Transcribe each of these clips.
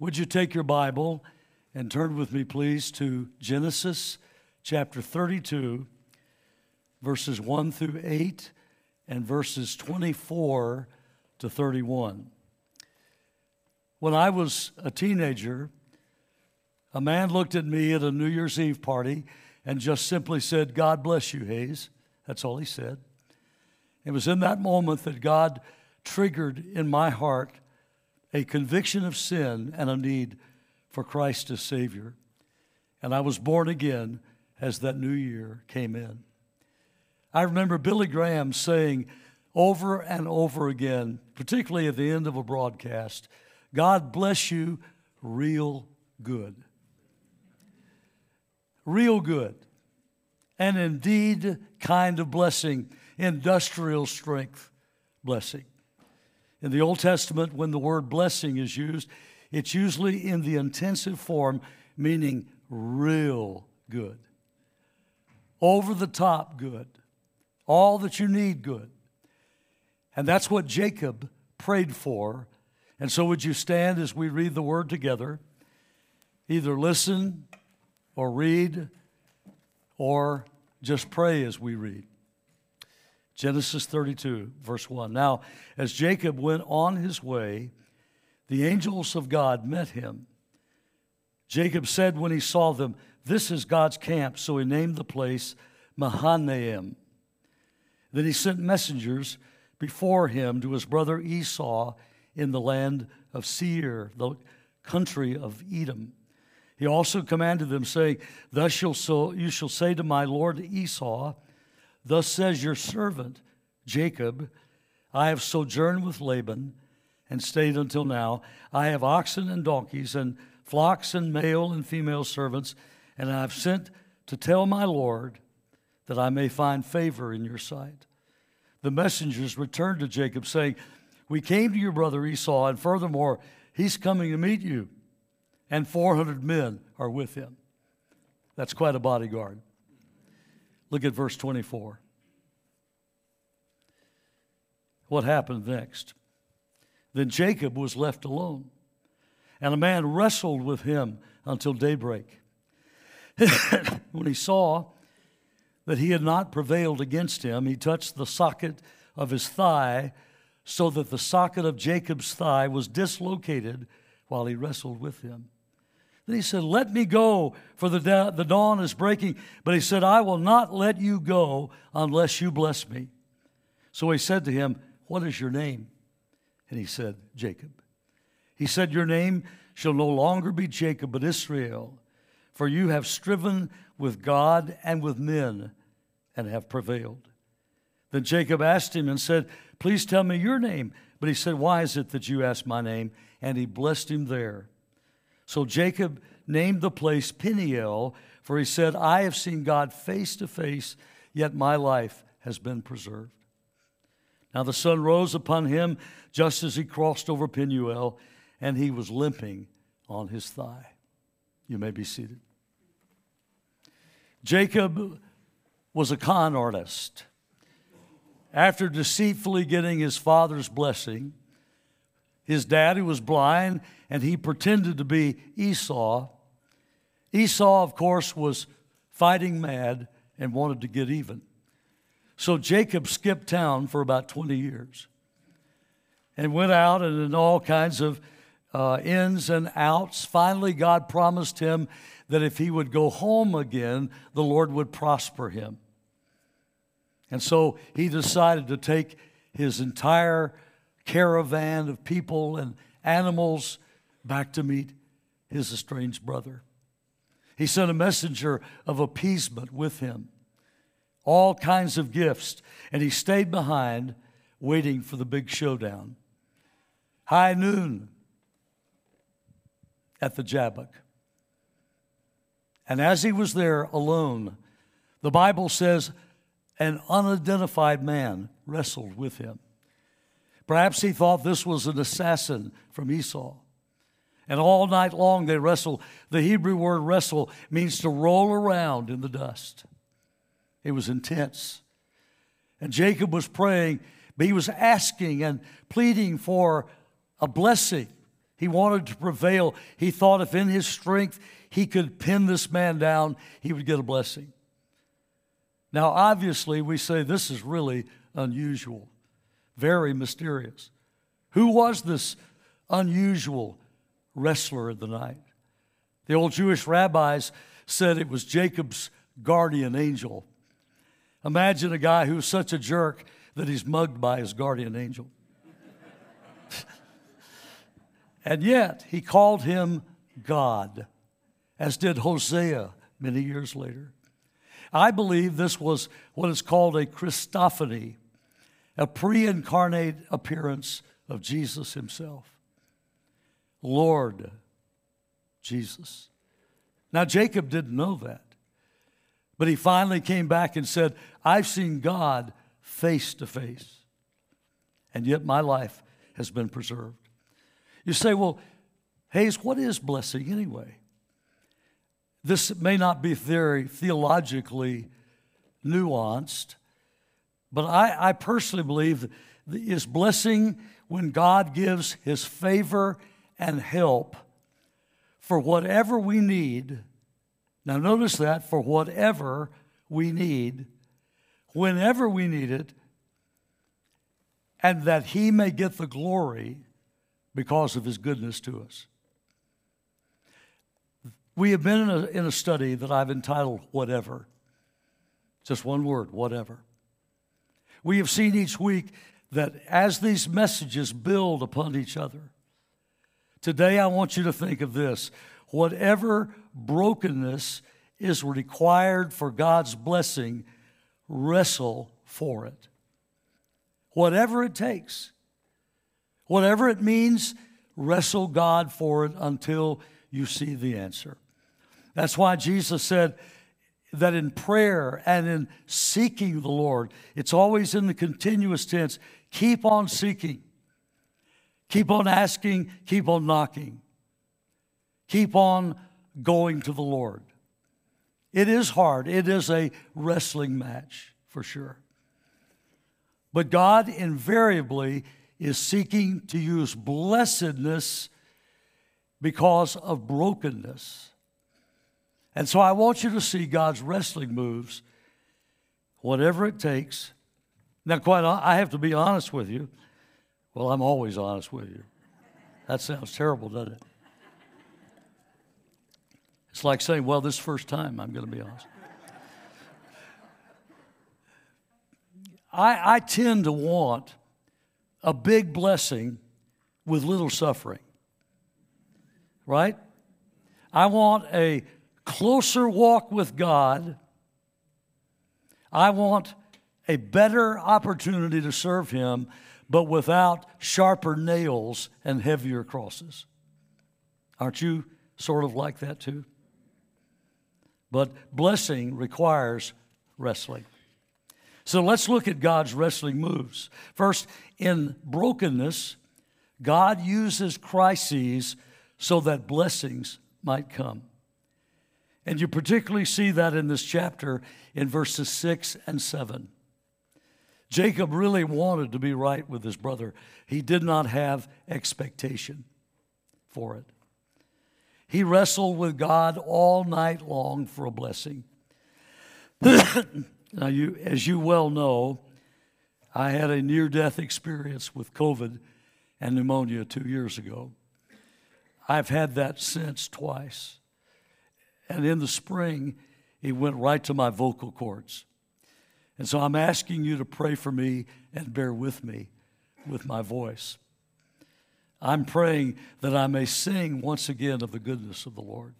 Would you take your Bible and turn with me, please, to Genesis chapter 32, verses 1 through 8, and verses 24 to 31. When I was a teenager, a man looked at me at a New Year's Eve party and just simply said, God bless you, Hayes. That's all he said. It was in that moment that God triggered in my heart a conviction of sin and a need for Christ as Savior. And I was born again as that new year came in. I remember Billy Graham saying over and over again, particularly at the end of a broadcast, God bless you real good. Real good. And indeed, kind of blessing, industrial strength blessing. In the Old Testament, when the word blessing is used, it's usually in the intensive form, meaning real good, over the top good, all that you need good. And that's what Jacob prayed for. And so, would you stand as we read the word together? Either listen or read or just pray as we read. Genesis 32, verse 1. Now, as Jacob went on his way, the angels of God met him. Jacob said when he saw them, This is God's camp. So he named the place Mahanaim. Then he sent messengers before him to his brother Esau in the land of Seir, the country of Edom. He also commanded them, saying, Thus you shall say to my lord Esau, Thus says your servant Jacob, I have sojourned with Laban and stayed until now. I have oxen and donkeys and flocks and male and female servants, and I have sent to tell my Lord that I may find favor in your sight. The messengers returned to Jacob, saying, We came to your brother Esau, and furthermore, he's coming to meet you, and 400 men are with him. That's quite a bodyguard. Look at verse 24. What happened next? Then Jacob was left alone, and a man wrestled with him until daybreak. when he saw that he had not prevailed against him, he touched the socket of his thigh, so that the socket of Jacob's thigh was dislocated while he wrestled with him. Then he said, Let me go, for the, da- the dawn is breaking. But he said, I will not let you go unless you bless me. So he said to him, What is your name? And he said, Jacob. He said, Your name shall no longer be Jacob, but Israel, for you have striven with God and with men and have prevailed. Then Jacob asked him and said, Please tell me your name. But he said, Why is it that you ask my name? And he blessed him there. So Jacob named the place Peniel, for he said, I have seen God face to face, yet my life has been preserved. Now the sun rose upon him just as he crossed over Peniel, and he was limping on his thigh. You may be seated. Jacob was a con artist. After deceitfully getting his father's blessing, his daddy was blind and he pretended to be Esau. Esau, of course, was fighting mad and wanted to get even. So Jacob skipped town for about 20 years and went out and in all kinds of uh, ins and outs. Finally, God promised him that if he would go home again, the Lord would prosper him. And so he decided to take his entire caravan of people and animals back to meet his estranged brother. He sent a messenger of appeasement with him, all kinds of gifts, and he stayed behind waiting for the big showdown. High noon at the Jabbok. And as he was there alone, the Bible says an unidentified man wrestled with him. Perhaps he thought this was an assassin from Esau. And all night long they wrestle. The Hebrew word wrestle means to roll around in the dust. It was intense. And Jacob was praying, but he was asking and pleading for a blessing He wanted to prevail. He thought if in his strength he could pin this man down, he would get a blessing. Now, obviously, we say this is really unusual, very mysterious. Who was this unusual wrestler of the night? The old Jewish rabbis said it was Jacob's guardian angel. Imagine a guy who's such a jerk that he's mugged by his guardian angel. and yet, he called him God, as did Hosea many years later. I believe this was what is called a Christophany, a pre incarnate appearance of Jesus himself. Lord Jesus. Now, Jacob didn't know that. But he finally came back and said, I've seen God face to face, and yet my life has been preserved. You say, well, Hayes, what is blessing anyway? This may not be very theologically nuanced, but I, I personally believe that is blessing when God gives his favor and help for whatever we need now, notice that for whatever we need, whenever we need it, and that He may get the glory because of His goodness to us. We have been in a, in a study that I've entitled Whatever. Just one word, whatever. We have seen each week that as these messages build upon each other, today I want you to think of this whatever brokenness is required for God's blessing, wrestle for it. Whatever it takes, whatever it means, wrestle God for it until you see the answer. That's why Jesus said that in prayer and in seeking the Lord, it's always in the continuous tense keep on seeking, keep on asking, keep on knocking. Keep on going to the Lord. It is hard, it is a wrestling match for sure. But God invariably is seeking to use blessedness because of brokenness. And so I want you to see God's wrestling moves, whatever it takes. Now, quite, I have to be honest with you. Well, I'm always honest with you. That sounds terrible, doesn't it? It's like saying, well, this first time, I'm going to be honest. I, I tend to want a big blessing with little suffering, right? I want a closer walk with God. I want a better opportunity to serve Him, but without sharper nails and heavier crosses. Aren't you sort of like that too? But blessing requires wrestling. So let's look at God's wrestling moves. First, in brokenness, God uses crises so that blessings might come. And you particularly see that in this chapter in verses 6 and 7. Jacob really wanted to be right with his brother, he did not have expectation for it. He wrestled with God all night long for a blessing. now, you, as you well know, I had a near death experience with COVID and pneumonia two years ago. I've had that since twice. And in the spring, it went right to my vocal cords. And so I'm asking you to pray for me and bear with me with my voice. I'm praying that I may sing once again of the goodness of the Lord.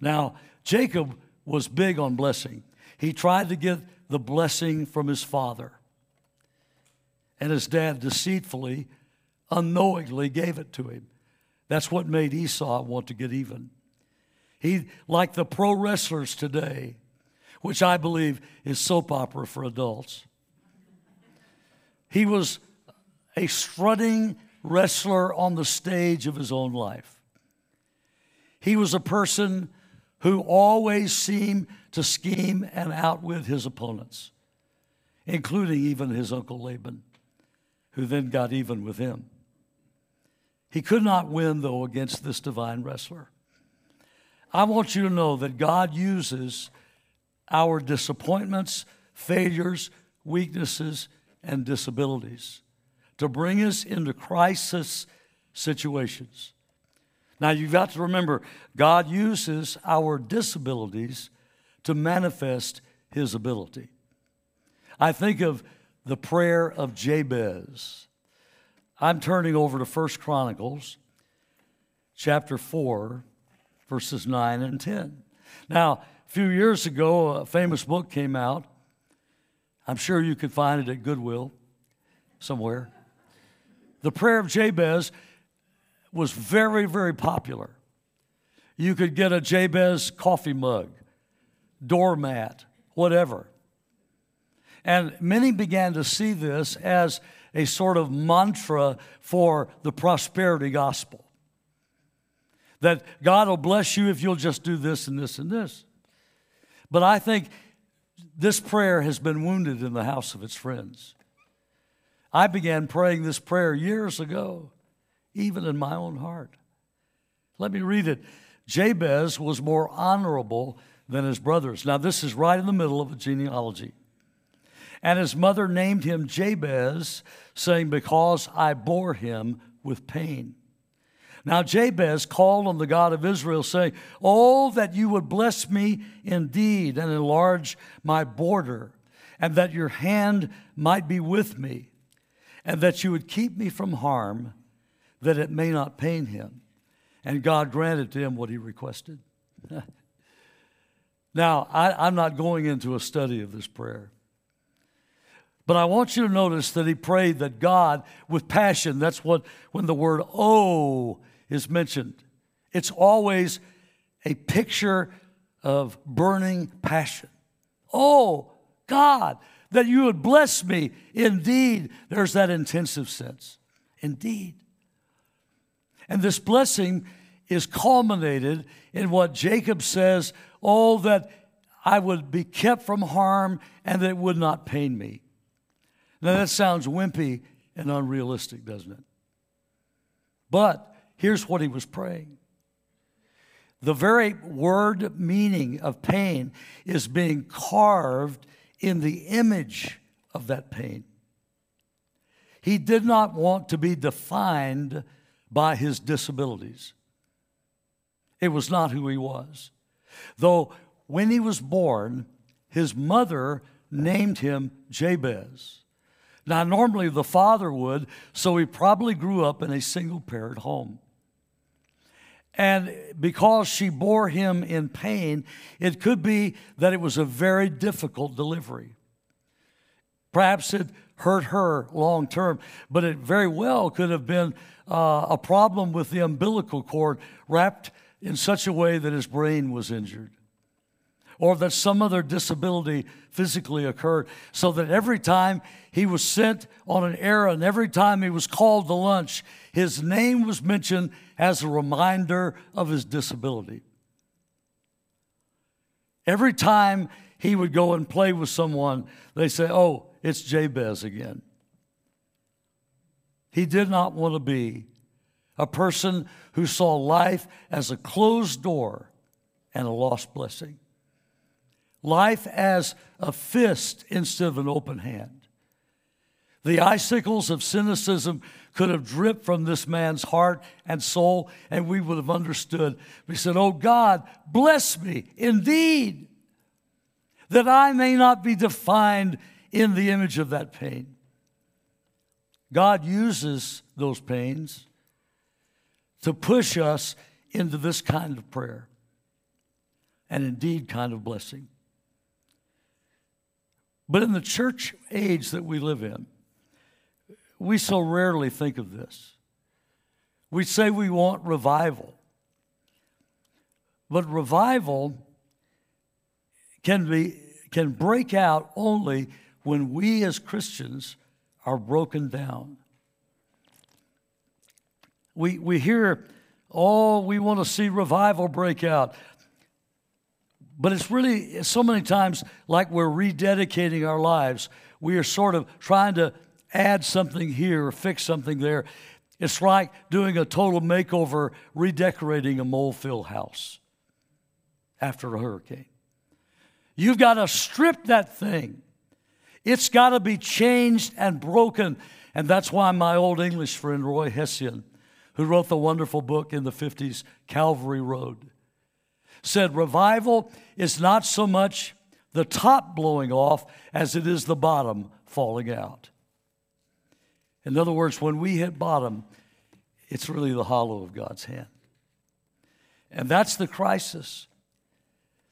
Now, Jacob was big on blessing. He tried to get the blessing from his father. And his dad deceitfully, unknowingly gave it to him. That's what made Esau want to get even. He, like the pro wrestlers today, which I believe is soap opera for adults, he was a strutting wrestler on the stage of his own life. He was a person who always seemed to scheme and outwit his opponents, including even his uncle Laban, who then got even with him. He could not win, though, against this divine wrestler. I want you to know that God uses our disappointments, failures, weaknesses, and disabilities to bring us into crisis situations. Now, you've got to remember, God uses our disabilities to manifest his ability. I think of the prayer of Jabez. I'm turning over to First Chronicles chapter 4 verses 9 and 10. Now, a few years ago, a famous book came out. I'm sure you could find it at Goodwill somewhere. The prayer of Jabez was very, very popular. You could get a Jabez coffee mug, doormat, whatever. And many began to see this as a sort of mantra for the prosperity gospel. That God will bless you if you'll just do this and this and this. But I think this prayer has been wounded in the house of its friends. I began praying this prayer years ago, even in my own heart. Let me read it. Jabez was more honorable than his brothers. Now, this is right in the middle of a genealogy. And his mother named him Jabez, saying, Because I bore him with pain. Now Jabez called on the God of Israel, saying, Oh, that you would bless me indeed and enlarge my border, and that your hand might be with me, and that you would keep me from harm, that it may not pain him. And God granted to him what he requested. now, I, am not going into a study of this prayer. But I want you to notice that he prayed that God, with passion, that's what, when the word oh is mentioned, it's always a picture of burning passion. Oh, God, that you would bless me. Indeed, there's that intensive sense. Indeed. And this blessing is culminated in what Jacob says, Oh, that I would be kept from harm and that it would not pain me. Now, that sounds wimpy and unrealistic, doesn't it? But here's what he was praying the very word meaning of pain is being carved in the image of that pain. He did not want to be defined by his disabilities. It was not who he was. Though when he was born, his mother named him Jabez. Now, normally the father would, so he probably grew up in a single parent home. And because she bore him in pain, it could be that it was a very difficult delivery. Perhaps it hurt her long term, but it very well could have been uh, a problem with the umbilical cord wrapped in such a way that his brain was injured or that some other disability physically occurred, so that every time he was sent on an errand, every time he was called to lunch, his name was mentioned as a reminder of his disability. Every time he would go and play with someone, they say, Oh, it's Jabez again. He did not want to be a person who saw life as a closed door and a lost blessing life as a fist instead of an open hand. The icicles of cynicism could have dripped from this man's heart and soul, and we would have understood. We said, Oh God, bless me indeed, that I may not be defined in the image of that pain. God uses those pains to push us into this kind of prayer and indeed kind of blessing. But in the church age that we live in, we so rarely think of this. We say we want revival. But revival can, be, can break out only when we as Christians are broken down. We, we hear, oh, we want to see revival break out. But it's really so many times like we're rededicating our lives. We are sort of trying to add something here or fix something there. It's like doing a total makeover, redecorating a mole-filled house after a hurricane. You've got to strip that thing. It's got to be changed and broken. And that's why my old English friend, Roy Hession, who wrote the wonderful book in the 50s, Calvary Road, said revival is not so much the top blowing off as it is the bottom falling out. In other words, when we hit bottom, it's really the hollow of God's hand. And that's the crisis.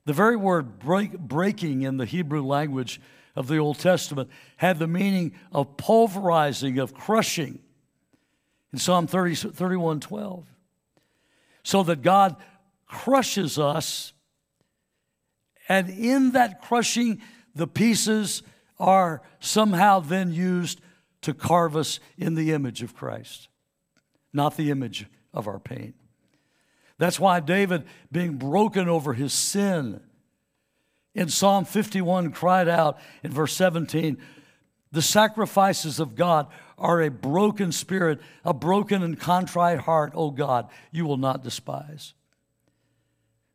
The very word break, breaking in the Hebrew language of the Old Testament had the meaning of pulverizing, of crushing. In Psalm 30, 31 12. So that God crushes us, and in that crushing, the pieces are somehow then used to carve us in the image of Christ, not the image of our pain. That's why David, being broken over his sin, in Psalm 51 cried out in verse 17, The sacrifices of God are a broken spirit, a broken and contrite heart, O God, you will not despise.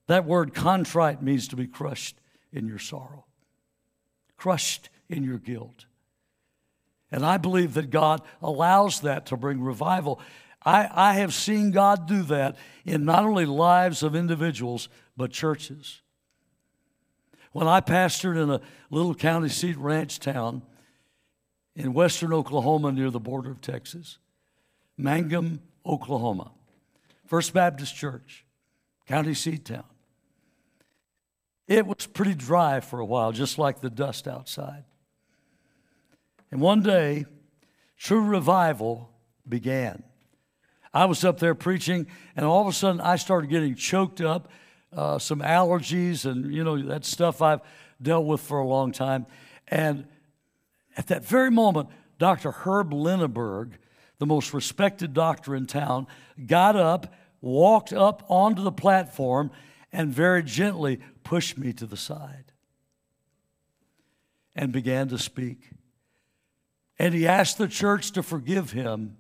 That word contrite means to be crushed in your sorrow, crushed in your guilt. And I believe that God allows that to bring revival. I, I have seen God do that in not only lives of individuals, but churches. When I pastored in a little county seat ranch town in western Oklahoma near the border of Texas, Mangum, Oklahoma, First Baptist Church, county seat town. It was pretty dry for a while, just like the dust outside. And one day, true revival began. I was up there preaching, and all of a sudden I started getting choked up, uh, some allergies, and you know, that stuff I've dealt with for a long time. And at that very moment, Dr. Herb Linneberg, the most respected doctor in town, got up, walked up onto the platform, and very gently pushed me to the side and began to speak. And he asked the church to forgive him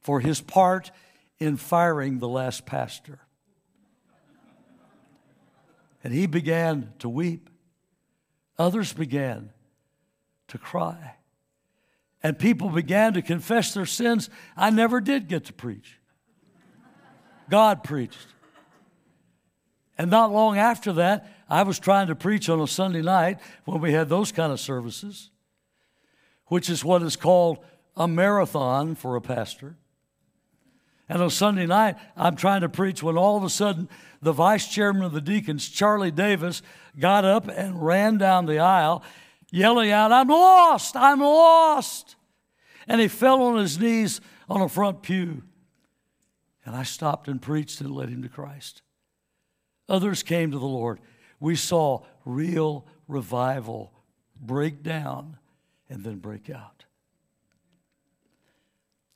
for his part in firing the last pastor. And he began to weep. Others began to cry. And people began to confess their sins. I never did get to preach. God preached. And not long after that, I was trying to preach on a Sunday night when we had those kind of services which is what is called a marathon for a pastor. And on Sunday night, I'm trying to preach when all of a sudden the vice chairman of the deacons, Charlie Davis, got up and ran down the aisle yelling out, I'm lost, I'm lost. And he fell on his knees on a front pew. And I stopped and preached and led him to Christ. Others came to the Lord. We saw real revival break down and then break out.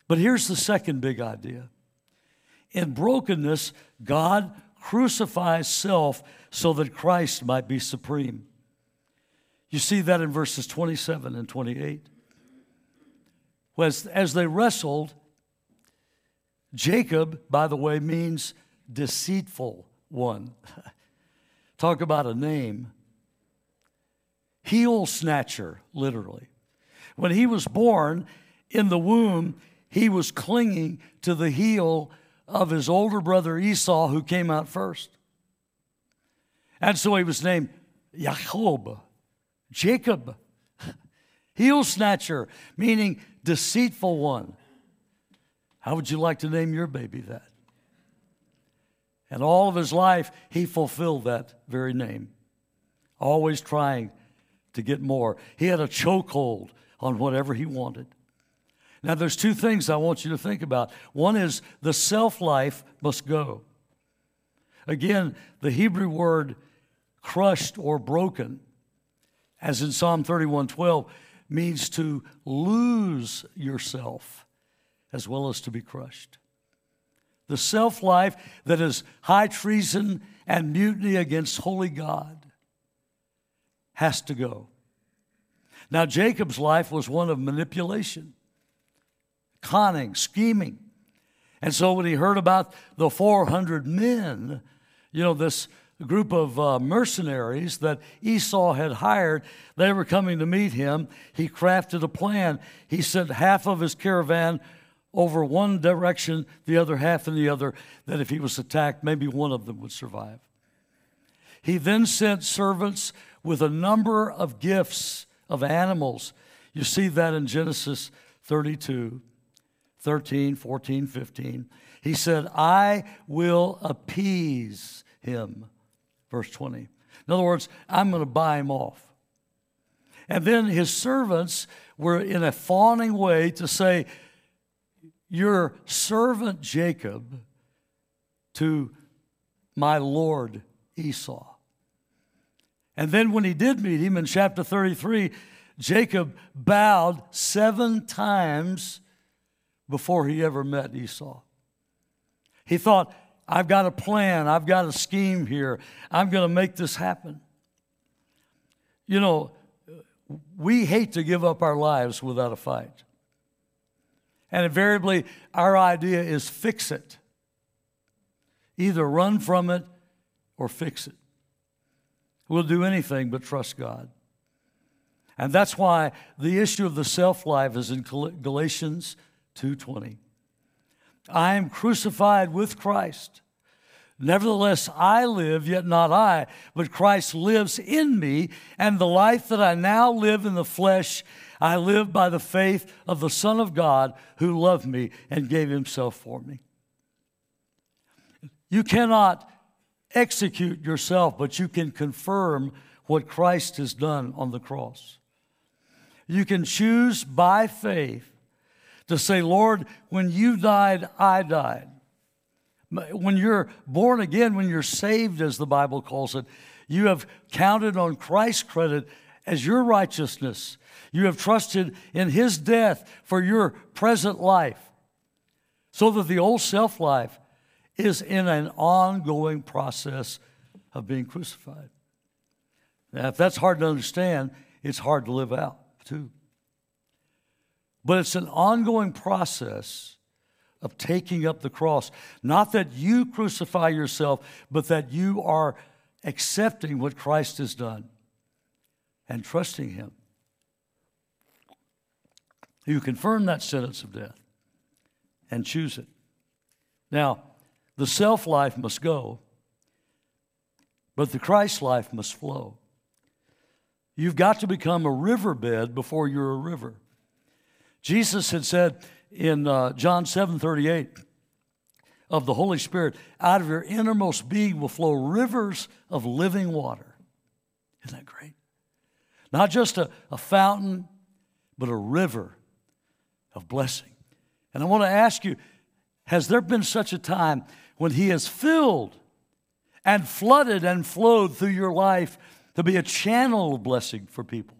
But here's the second big idea in brokenness, God crucifies self so that Christ might be supreme. You see that in verses 27 and 28. As, as they wrestled, Jacob, by the way, means deceitful one. Talk about a name. Heel snatcher, literally. When he was born in the womb, he was clinging to the heel of his older brother Esau, who came out first. And so he was named Jacob, Jacob, heel snatcher, meaning deceitful one. How would you like to name your baby that? And all of his life, he fulfilled that very name, always trying to get more. He had a chokehold on whatever he wanted. Now, there's two things I want you to think about. One is the self life must go. Again, the Hebrew word crushed or broken, as in Psalm 31:12, means to lose yourself as well as to be crushed. The self life that is high treason and mutiny against holy God has to go. Now, Jacob's life was one of manipulation, conning, scheming. And so when he heard about the 400 men, you know, this group of uh, mercenaries that Esau had hired, they were coming to meet him. He crafted a plan. He sent half of his caravan over one direction, the other half in the other, that if he was attacked, maybe one of them would survive. He then sent servants with a number of gifts of animals. You see that in Genesis 32. 13, 14, 15. He said, I will appease him. Verse 20. In other words, I'm going to buy him off. And then his servants were in a fawning way to say, Your servant Jacob to my Lord Esau. And then when he did meet him in chapter 33, Jacob bowed seven times before he ever met Esau. He thought, I've got a plan, I've got a scheme here, I'm going to make this happen. You know, we hate to give up our lives without a fight. And invariably, our idea is fix it. Either run from it or fix it. We'll do anything but trust God. And that's why the issue of the self life is in Galatians 2:20. I am crucified with Christ. Nevertheless, I live, yet not I, but Christ lives in me, and the life that I now live in the flesh, I live by the faith of the Son of God who loved me and gave himself for me. You cannot execute yourself, but you can confirm what Christ has done on the cross. You can choose by faith to say, Lord, when you died, I died. When you're born again, when you're saved, as the Bible calls it, you have counted on Christ's credit as your righteousness. You have trusted in his death for your present life, so that the old self life is in an ongoing process of being crucified. Now, if that's hard to understand, it's hard to live out, too. But it's an ongoing process of taking up the cross. Not that you crucify yourself, but that you are accepting what Christ has done and trusting Him. You confirm that sentence of death and choose it. Now, the self life must go, but the Christ life must flow. You've got to become a riverbed before you're a river. Jesus had said in uh, John 7 38 of the Holy Spirit, out of your innermost being will flow rivers of living water. Isn't that great? Not just a, a fountain, but a river of blessing. And I want to ask you has there been such a time when He has filled and flooded and flowed through your life to be a channel of blessing for people?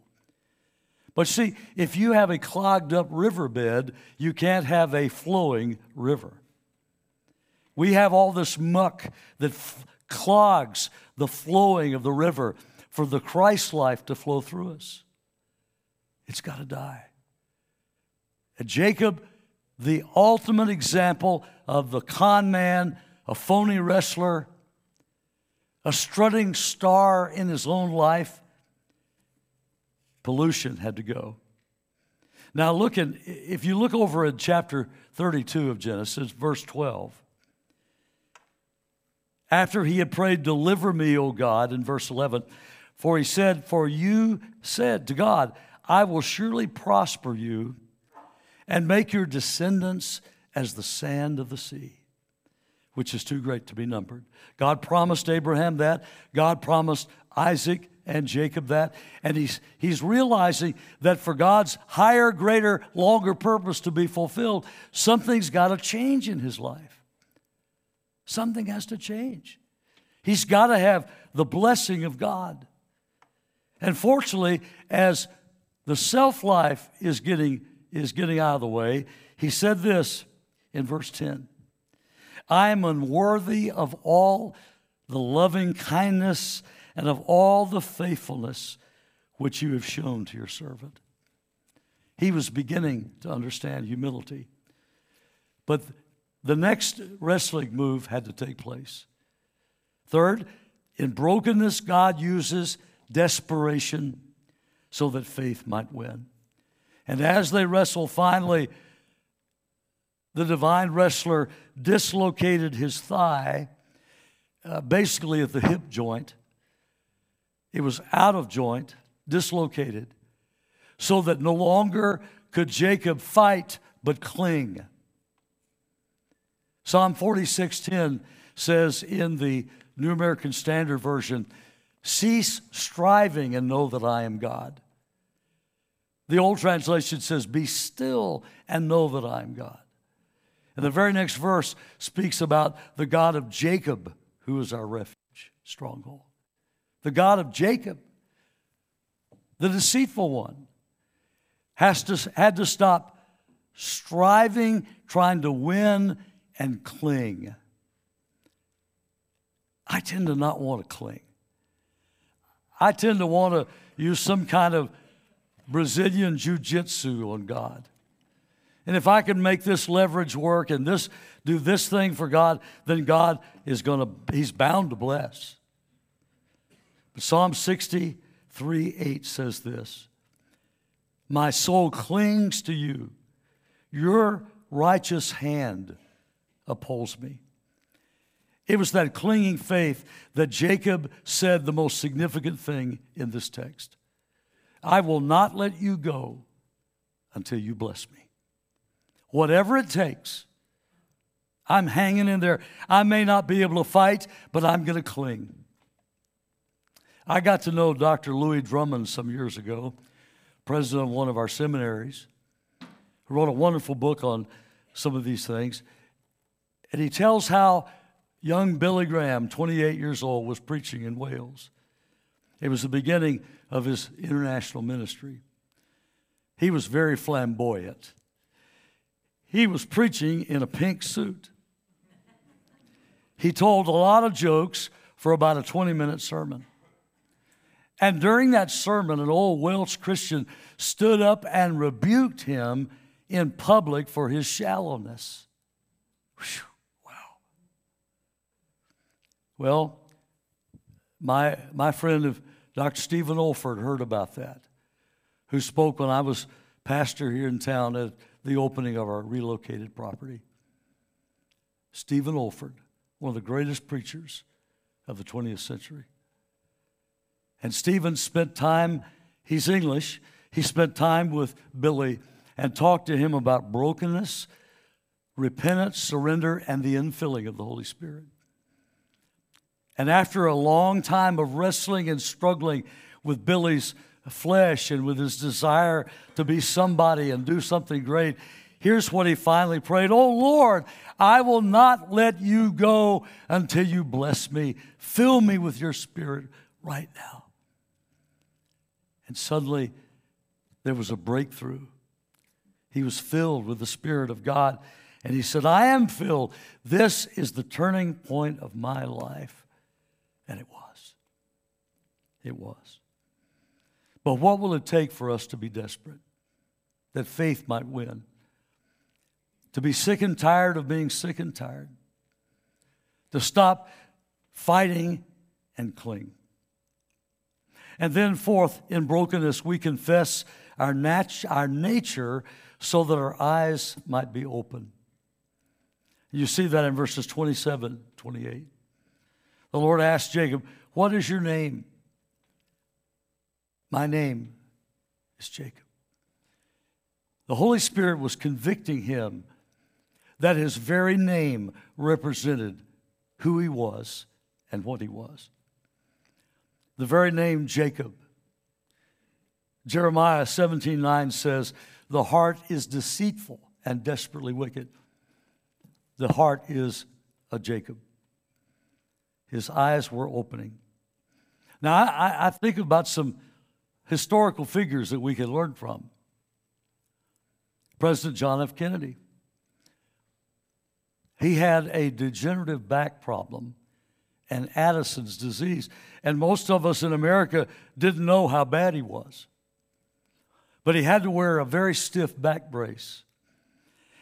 But see, if you have a clogged up riverbed, you can't have a flowing river. We have all this muck that f- clogs the flowing of the river for the Christ life to flow through us. It's got to die. And Jacob, the ultimate example of the con man, a phony wrestler, a strutting star in his own life, pollution had to go. Now, look at, if you look over at chapter 32 of Genesis, verse 12, after he had prayed, Deliver me, O God, in verse 11, for he said, For you said to God, I will surely prosper you and make your descendants as the sand of the sea, which is too great to be numbered. God promised Abraham that. God promised Isaac and Jacob that. And he's, he's realizing that for God's higher, greater, longer purpose to be fulfilled, something's got to change in his life. Something has to change. He's got to have the blessing of God. And fortunately, as the self life is getting, is getting out of the way, he said this in verse 10 I am unworthy of all the loving kindness and of all the faithfulness which you have shown to your servant. He was beginning to understand humility. But the next wrestling move had to take place. Third, in brokenness, God uses desperation so that faith might win. And as they wrestle, finally, the divine wrestler dislocated his thigh, uh, basically at the hip joint. It was out of joint, dislocated, so that no longer could Jacob fight but cling. Psalm 46:10 says in the New American Standard Version, cease striving and know that I am God. The old translation says, Be still and know that I am God. And the very next verse speaks about the God of Jacob, who is our refuge, stronghold. The God of Jacob, the deceitful one, has to, had to stop striving, trying to win, and cling. I tend to not want to cling. I tend to want to use some kind of Brazilian jiu jitsu on God. And if I can make this leverage work and this do this thing for God, then God is going to, He's bound to bless. But Psalm 63 8 says this My soul clings to you, your righteous hand upholds me. It was that clinging faith that Jacob said the most significant thing in this text. I will not let you go until you bless me. Whatever it takes, I'm hanging in there. I may not be able to fight, but I'm going to cling. I got to know Dr. Lewis Drummond some years ago, president of one of our seminaries, who wrote a wonderful book on some of these things. And he tells how young Billy Graham, 28 years old, was preaching in Wales. It was the beginning of his international ministry. He was very flamboyant. He was preaching in a pink suit. He told a lot of jokes for about a 20 minute sermon. And during that sermon, an old Welsh Christian stood up and rebuked him in public for his shallowness. Whew. Well, my, my friend of Dr. Stephen Olford heard about that, who spoke when I was pastor here in town at the opening of our relocated property. Stephen Olford, one of the greatest preachers of the 20th century. And Stephen spent time, he's English, he spent time with Billy and talked to him about brokenness, repentance, surrender, and the infilling of the Holy Spirit. And after a long time of wrestling and struggling with Billy's flesh and with his desire to be somebody and do something great, here's what he finally prayed Oh Lord, I will not let you go until you bless me. Fill me with your spirit right now. And suddenly there was a breakthrough. He was filled with the Spirit of God. And he said, I am filled. This is the turning point of my life. And it was. It was. But what will it take for us to be desperate? That faith might win. To be sick and tired of being sick and tired. To stop fighting and cling. And then, fourth, in brokenness, we confess our, nat- our nature so that our eyes might be open. You see that in verses 27, 28. The Lord asked Jacob, What is your name? My name is Jacob. The Holy Spirit was convicting him that his very name represented who he was and what he was. The very name Jacob. Jeremiah 17 9 says, The heart is deceitful and desperately wicked. The heart is a Jacob. His eyes were opening. Now, I, I think about some historical figures that we can learn from. President John F. Kennedy. He had a degenerative back problem and Addison's disease. And most of us in America didn't know how bad he was. But he had to wear a very stiff back brace.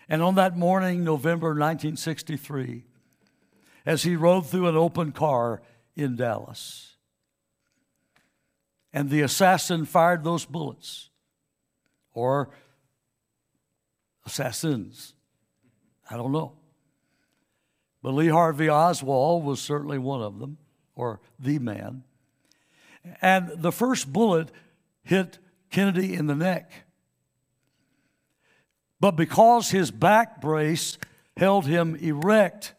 And on that morning, November 1963, as he rode through an open car in Dallas, and the assassin fired those bullets, or assassins, I don't know. But Lee Harvey Oswald was certainly one of them, or the man. And the first bullet hit Kennedy in the neck. But because his back brace held him erect,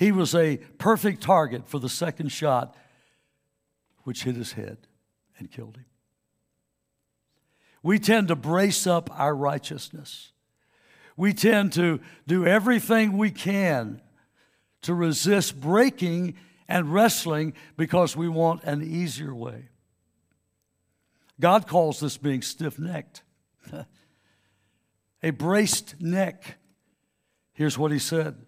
he was a perfect target for the second shot, which hit his head and killed him. We tend to brace up our righteousness. We tend to do everything we can to resist breaking and wrestling because we want an easier way. God calls this being stiff necked, a braced neck. Here's what he said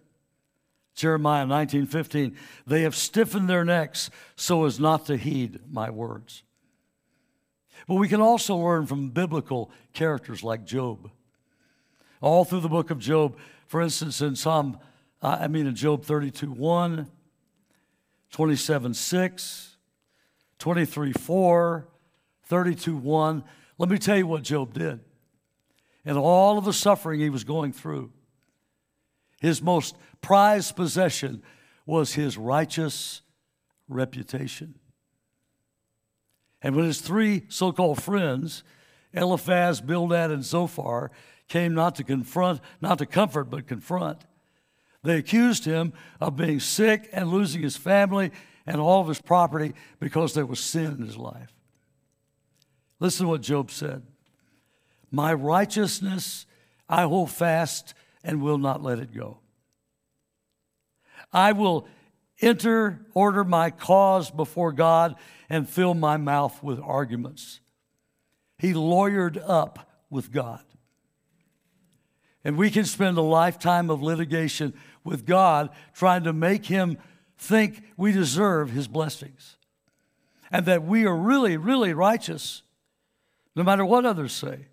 Jeremiah 19:15 They have stiffened their necks so as not to heed my words. But we can also learn from biblical characters like Job. All through the book of Job, for instance, in Psalm, uh, I mean in Job 32 1, 27 6, 23 4, 32 1. Let me tell you what Job did. And all of the suffering he was going through, his most prized possession was his righteous reputation. And when his three so called friends, Eliphaz, Bildad, and Zophar, came not to confront, not to comfort, but confront, they accused him of being sick and losing his family and all of his property because there was sin in his life. Listen to what Job said My righteousness I hold fast and will not let it go. I will enter, order my cause before God and fill my mouth with arguments. He lawyered up with God. And we can spend a lifetime of litigation with God trying to make him think we deserve his blessings and that we are really, really righteous, no matter what others say.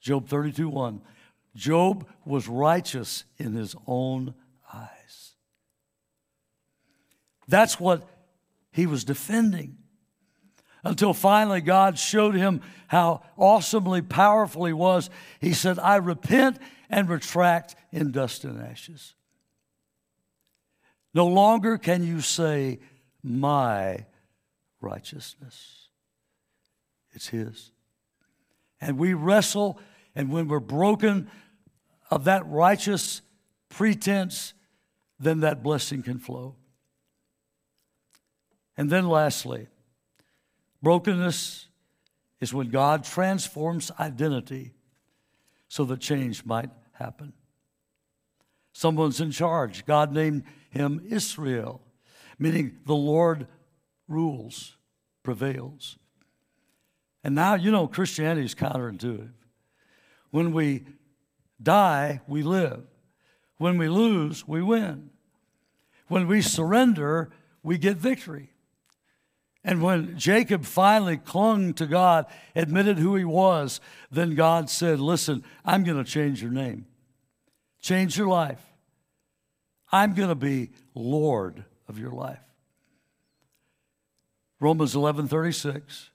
Job 32 1. Job was righteous in his own eyes. That's what he was defending. Until finally God showed him how awesomely powerful he was. He said, I repent and retract in dust and ashes. No longer can you say, My righteousness. It's His. And we wrestle, and when we're broken of that righteous pretense, then that blessing can flow. And then, lastly, brokenness is when God transforms identity so that change might happen. Someone's in charge. God named him Israel, meaning the Lord rules, prevails. And now, you know, Christianity is counterintuitive. When we die, we live. When we lose, we win. When we surrender, we get victory. And when Jacob finally clung to God, admitted who he was, then God said, Listen, I'm going to change your name, change your life. I'm going to be Lord of your life. Romans 11 36.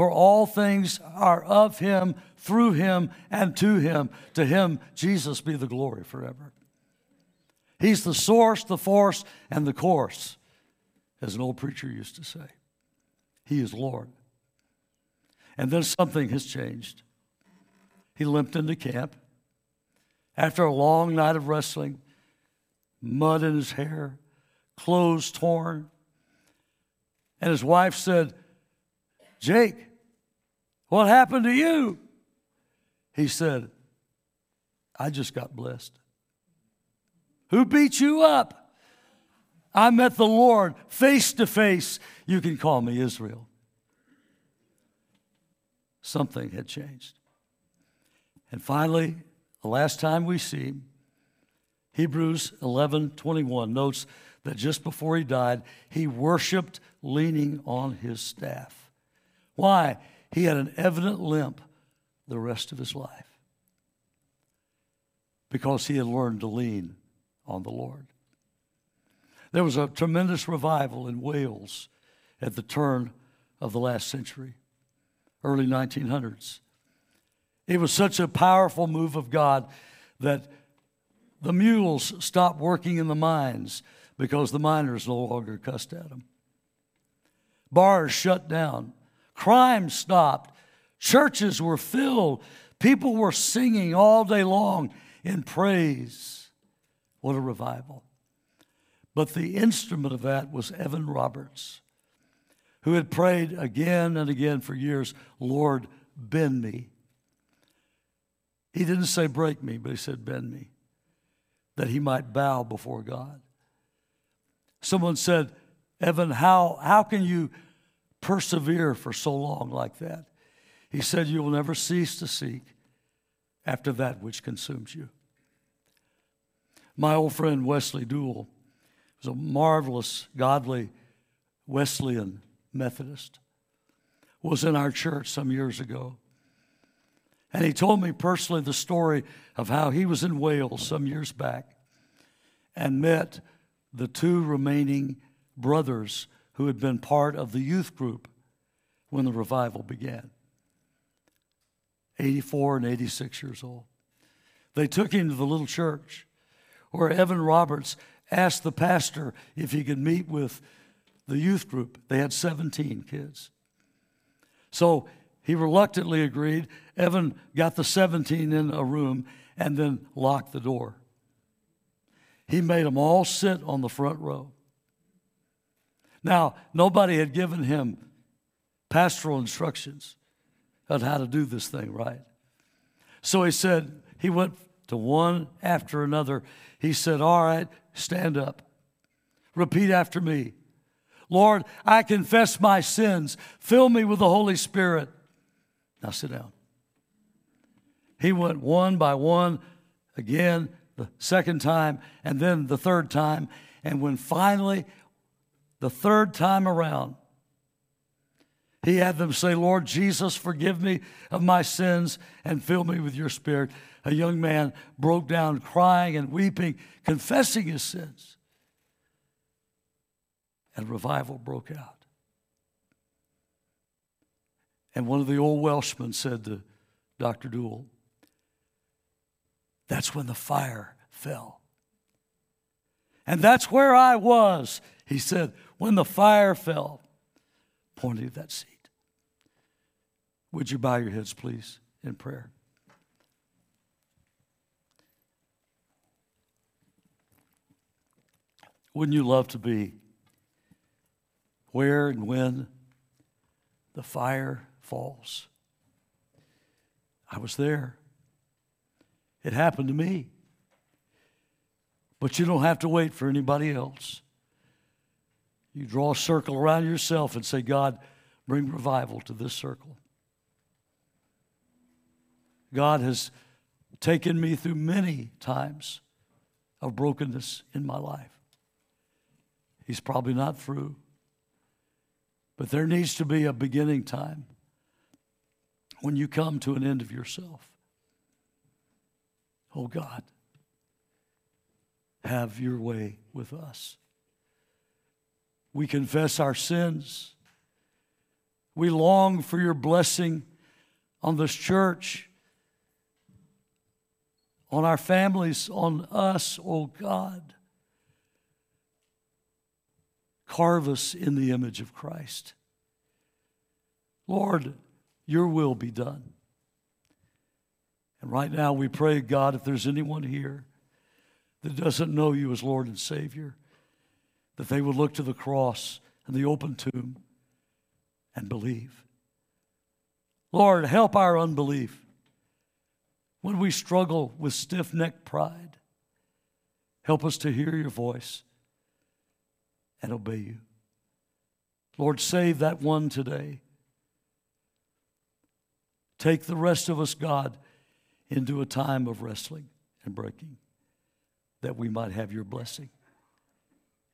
For all things are of him, through him, and to him. To him, Jesus be the glory forever. He's the source, the force, and the course, as an old preacher used to say. He is Lord. And then something has changed. He limped into camp. After a long night of wrestling, mud in his hair, clothes torn. And his wife said, Jake, what happened to you? He said, I just got blessed. Who beat you up? I met the Lord face to face. You can call me Israel. Something had changed. And finally, the last time we see him, Hebrews 11 21 notes that just before he died, he worshiped leaning on his staff. Why? He had an evident limp the rest of his life because he had learned to lean on the Lord. There was a tremendous revival in Wales at the turn of the last century, early 1900s. It was such a powerful move of God that the mules stopped working in the mines because the miners no longer cussed at them. Bars shut down. Crime stopped. Churches were filled. People were singing all day long in praise. What a revival. But the instrument of that was Evan Roberts, who had prayed again and again for years Lord, bend me. He didn't say break me, but he said bend me, that he might bow before God. Someone said, Evan, how, how can you persevere for so long like that? He said, You will never cease to seek after that which consumes you. My old friend Wesley Duewel was a marvelous, godly Wesleyan Methodist, was in our church some years ago. And he told me personally the story of how he was in Wales some years back and met the two remaining brothers who had been part of the youth group when the revival began 84 and 86 years old. They took him to the little church where Evan Roberts asked the pastor if he could meet with the youth group. They had 17 kids. So he reluctantly agreed. Evan got the 17 in a room and then locked the door. He made them all sit on the front row. Now, nobody had given him pastoral instructions on how to do this thing right. So he said, he went to one after another. He said, All right, stand up. Repeat after me. Lord, I confess my sins. Fill me with the Holy Spirit. Now sit down. He went one by one again, the second time, and then the third time. And when finally, the third time around, he had them say, Lord Jesus, forgive me of my sins and fill me with your spirit. A young man broke down crying and weeping, confessing his sins. And revival broke out. And one of the old Welshmen said to Dr. Duewel, That's when the fire fell. And that's where I was, he said, when the fire fell, pointing at that seat. Would you bow your heads, please, in prayer? Wouldn't you love to be where and when the fire falls? I was there. It happened to me. But you don't have to wait for anybody else. You draw a circle around yourself and say, God, bring revival to this circle. God has taken me through many times of brokenness in my life. He's probably not through. But there needs to be a beginning time when you come to an end of yourself. Oh God, have your way with us. We confess our sins. We long for your blessing on this church on our families, on us, oh God. Carve us in the image of Christ. Lord, your will be done. And right now we pray, God, if there's anyone here that doesn't know you as Lord and Savior, that they would look to the cross and the open tomb and believe. Lord, help our unbelief when we struggle with stiff necked pride, help us to hear your voice and obey you. Lord, save that one today. Take the rest of us, God, into a time of wrestling and breaking that we might have your blessing.